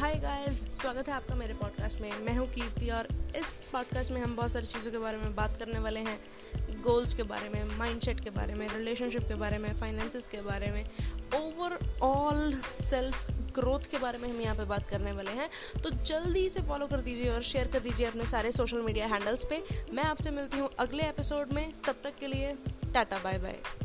स्वागत है आपका मेरे पॉडकास्ट में। मैं हूँ कीर्ति और इस पॉडकास्ट में हम बहुत सारी चीज़ों के बारे में बात करने वाले हैं। गोल्स के बारे में माइंडसेट के बारे में रिलेशनशिप के बारे में फाइनेंसिस के बारे में ओवरऑल सेल्फ ग्रोथ के बारे में हम यहाँ पे बात करने वाले हैं। तो जल्दी से फॉलो कर दीजिए और शेयर कर दीजिए अपने सारे सोशल मीडिया हैंडल्स पे। मैं आपसे मिलती हूँ अगले एपिसोड में। तब तक के लिए टाटा बाय बाय